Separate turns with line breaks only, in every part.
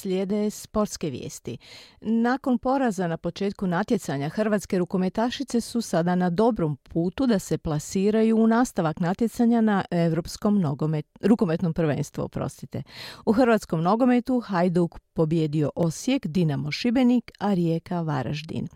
slijede sportske vijesti. Nakon poraza na početku natjecanja hrvatske rukometašice su sada na dobrom putu da se plasiraju u nastavak natjecanja na Europskom nogomet, rukometnom prvenstvu. Oprostite. U hrvatskom nogometu Hajduk pobjedio Osijek, Dinamo Šibenik, a Rijeka Varaždin.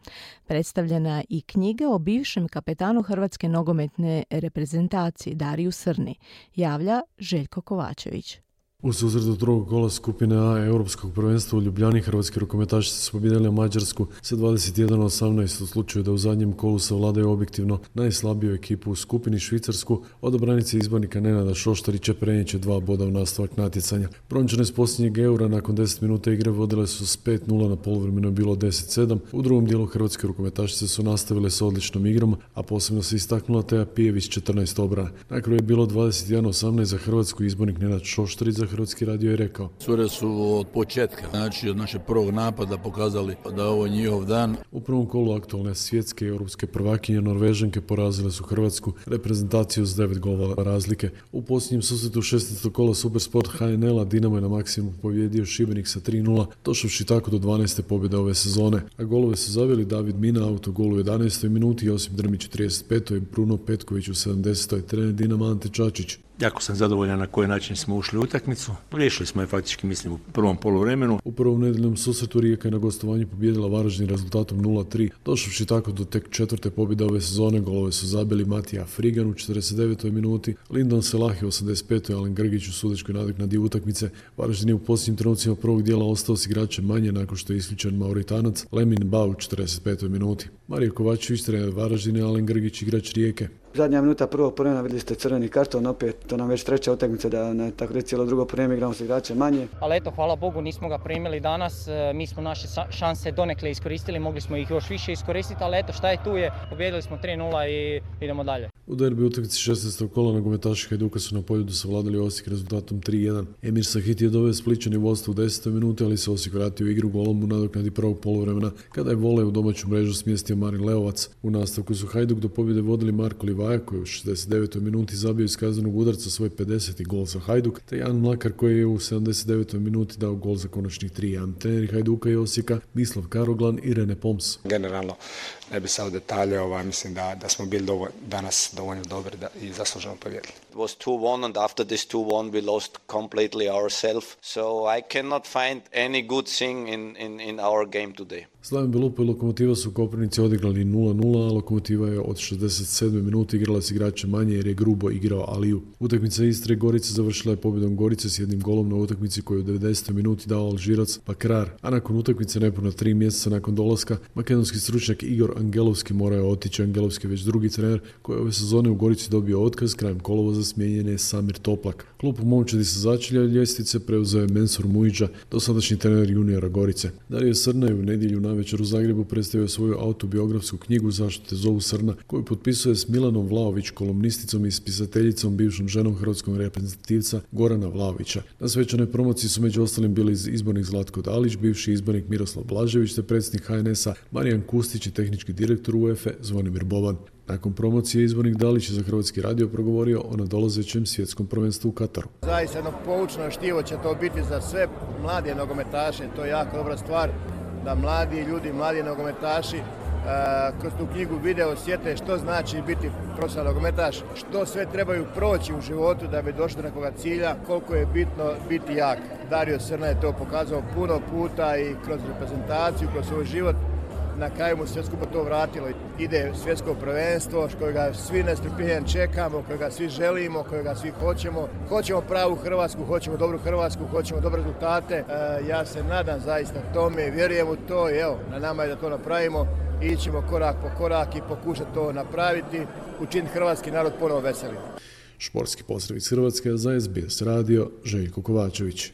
Predstavljena i knjiga o bivšem kapetanu hrvatske nogometne reprezentacije Dariju Srni, javlja Željko Kovačević.
U susretu drugog kola skupine A Europskog prvenstva u Ljubljani hrvatski rukometašice su pobjedili Mađarsku sa 21-18 u slučaju da u zadnjem kolu savladaju objektivno najslabiju ekipu u skupini Švicarsku od obranice izbornika Nenada Šoštarića prenijeće dva boda u nastavak natjecanja. Brončane s posljednjeg eura nakon 10 minuta igre vodile su s 5-0 na polovremenu je bilo 10-7. U drugom dijelu hrvatske rukometašice su nastavile s odličnom igrom, a posebno se istaknula Teja Pijević 14 obrana. Na kraju je bilo 21-18 za hrvatsku izbornik Nenad Šoštarić za Hrvatski radio je rekao.
Cure su od početka, znači od našeg prvog napada pokazali da je ovo njihov dan.
U prvom kolu aktualne svjetske i europske prvakinje Norvežanke porazile su Hrvatsku reprezentaciju s devet golova razlike. U posljednjem susretu 16. kola Supersport HNL-a Dinamo je na maksimum pobjedio Šibenik sa 3-0, došavši tako do 12. pobjede ove sezone. A golove su zaveli David Mina autogol u 11. minuti, Josip Drmić u 35. i Bruno Petković u 70. trener Dinama Ante Čačić.
Jako sam zadovoljan na koji način smo ušli u utakmicu. Riješili smo je faktički, mislim, u prvom poluvremenu.
U prvom nedeljnom susretu Rijeka je na gostovanju pobijedila Varaždin rezultatom 0-3. Došavši tako do tek četvrte pobjede ove sezone, golove su zabili Matija Frigan u 49. minuti, Lindon Selahi u 85. Alen Grgić u sudečkoj nadoknadi utakmice. Varaždin je u posljednjim trenucima prvog dijela ostao s igračem manje nakon što je isključen Mauritanac Lemin Bau u 45. minuti. Marija Kovačević, trener Varaždine, Alen Grgić, igrač Rijeke.
Zadnja minuta prvog prvena vidjeli ste crveni karton, opet to nam već treća utakmica da ne tako reći cijelo drugo prveme igramo s igrače manje.
Ali eto, hvala Bogu nismo ga primili danas, e, mi smo naše šanse donekle iskoristili, mogli smo ih još više iskoristiti, ali eto šta je tu je, pobjedili smo 3-0 i idemo dalje.
U derbi utakmici 16. kola nogometaši Hajduka su na poljudu savladali Osijek rezultatom 3-1. Emir Sahit je doveo spličani vodstvo u 10. minuti, ali se Osijek vratio u igru golom u nadoknadi prvog poluvremena kada je vole u domaću mrežu smjestio Marin Leovac. U nastavku su Hajduk do pobjede vodili Marko Livaja koji u 69. minuti zabio iz kaznenog udarca svoj 50. gol za Hajduk, te Jan Mlakar koji je u 79. minuti dao gol za konačnih 3-1. Treneri Hajduka i Osijeka Mislav Karoglan i Rene Poms.
Generalno ne bi sad detalje, ovaj, mislim da, da smo bili dovolj, danas dovoljno da, i zasluženo.
It was 2-1 and after this 2-1 we lost completely ourselves. So I cannot find any good thing in, in, in our game today.
Slaven Belupo i Lokomotiva su u Koprivnici odigrali 0-0, a Lokomotiva je od 67. minuta igrala s igračem manje jer je grubo igrao Aliju. Utakmica Istre Gorice završila je pobjedom Gorice s jednim golom na utakmici koju u 90. minuti dao Alžirac Bakrar, a nakon utakmice nepuna tri mjeseca nakon dolaska makedonski stručnjak Igor Angelovski morao je otići. Angelovski već drugi trener koji je ove sezone u Gorici dobio otkaz krajem kolovoza smijenjen je Samir Toplak. Klub u momčadi sa začelja ljestvice preuzeo je Mensur Mujića, dosadašnji trener juniora Gorice. Dario Srna je u nedjelju navečer u Zagrebu predstavio svoju autobiografsku knjigu Zašto zovu Srna, koju potpisuje s Milanom Vlaović, kolumnisticom i spisateljicom, bivšom ženom hrvatskog reprezentativca Gorana Vlaovića. Na svečanoj promociji su među ostalim bili izbornik Zlatko Dalić, bivši izbornik Miroslav Blažević te predsjednik HNS-a Marijan Kustić i tehnički direktor UEFA Zvonimir Boban. Nakon promocije izbornik Dalić je za Hrvatski radio progovorio o nadolazećem svjetskom prvenstvu u Kataru.
Zaista jedno poučno štivo će to biti za sve mlade nogometaše, to je jako dobra stvar da mladi ljudi, mladi nogometaši kroz tu knjigu video osjete što znači biti profesionalni nogometaš, što sve trebaju proći u životu da bi došli do nekoga cilja, koliko je bitno biti jak. Dario Srna je to pokazao puno puta i kroz reprezentaciju, kroz svoj život na kraju mu sve skupo to vratilo. Ide svjetsko prvenstvo kojega svi nestrpljenjem čekamo, kojega svi želimo, kojega svi hoćemo. Hoćemo pravu Hrvatsku, hoćemo dobru Hrvatsku, hoćemo dobre rezultate. E, ja se nadam zaista tome, vjerujem u to i evo, na nama je da to napravimo. Ićemo korak po korak i pokušati to napraviti, učiniti hrvatski narod ponovo veseli.
Športski pozdrav iz Hrvatske za SBS radio Željko Kovačević.